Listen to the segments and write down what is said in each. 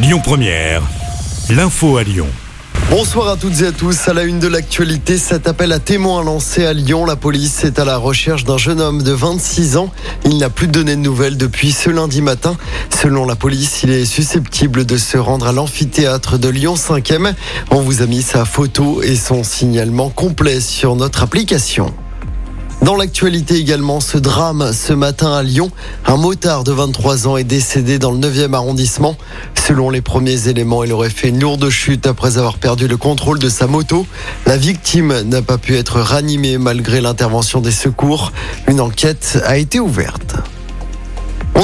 Lyon Première, l'info à Lyon. Bonsoir à toutes et à tous. À la une de l'actualité, cet appel à témoins lancé à Lyon. La police est à la recherche d'un jeune homme de 26 ans. Il n'a plus donné de nouvelles depuis ce lundi matin. Selon la police, il est susceptible de se rendre à l'amphithéâtre de Lyon 5e. On vous a mis sa photo et son signalement complet sur notre application. Dans l'actualité également, ce drame ce matin à Lyon. Un motard de 23 ans est décédé dans le 9e arrondissement. Selon les premiers éléments, il aurait fait une lourde chute après avoir perdu le contrôle de sa moto. La victime n'a pas pu être ranimée malgré l'intervention des secours. Une enquête a été ouverte.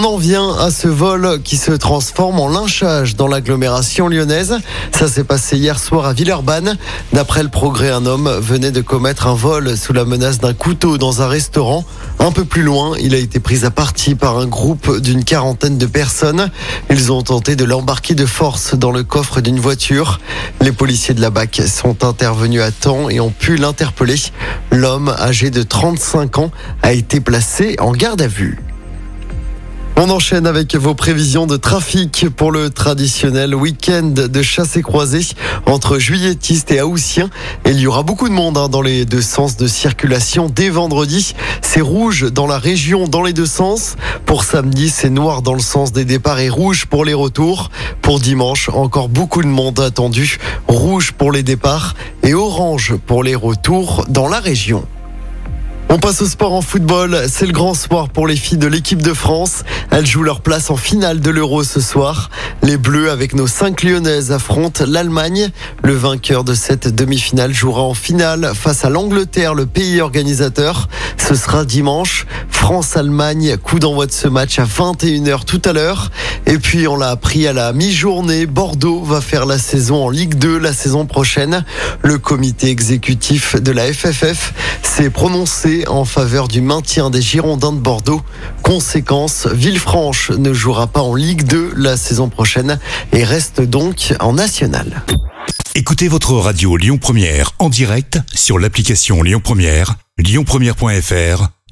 On en vient à ce vol qui se transforme en lynchage dans l'agglomération lyonnaise. Ça s'est passé hier soir à Villeurbanne. D'après le progrès, un homme venait de commettre un vol sous la menace d'un couteau dans un restaurant. Un peu plus loin, il a été pris à partie par un groupe d'une quarantaine de personnes. Ils ont tenté de l'embarquer de force dans le coffre d'une voiture. Les policiers de la BAC sont intervenus à temps et ont pu l'interpeller. L'homme, âgé de 35 ans, a été placé en garde à vue. On enchaîne avec vos prévisions de trafic pour le traditionnel week-end de chasse et croisée entre juilletistes et haussiens. Il y aura beaucoup de monde hein, dans les deux sens de circulation dès vendredi. C'est rouge dans la région dans les deux sens. Pour samedi, c'est noir dans le sens des départs et rouge pour les retours. Pour dimanche, encore beaucoup de monde attendu. Rouge pour les départs et orange pour les retours dans la région. On passe au sport en football. C'est le grand soir pour les filles de l'équipe de France. Elles jouent leur place en finale de l'Euro ce soir. Les Bleus, avec nos cinq Lyonnaises, affrontent l'Allemagne. Le vainqueur de cette demi-finale jouera en finale face à l'Angleterre, le pays organisateur. Ce sera dimanche. France-Allemagne, coup d'envoi de ce match à 21h tout à l'heure. Et puis, on l'a appris à la mi-journée, Bordeaux va faire la saison en Ligue 2 la saison prochaine. Le comité exécutif de la FFF s'est prononcé en faveur du maintien des Girondins de Bordeaux. Conséquence, Villefranche ne jouera pas en Ligue 2 la saison prochaine et reste donc en National. Écoutez votre radio Lyon Première en direct sur l'application Lyon Première, lyonpremière.fr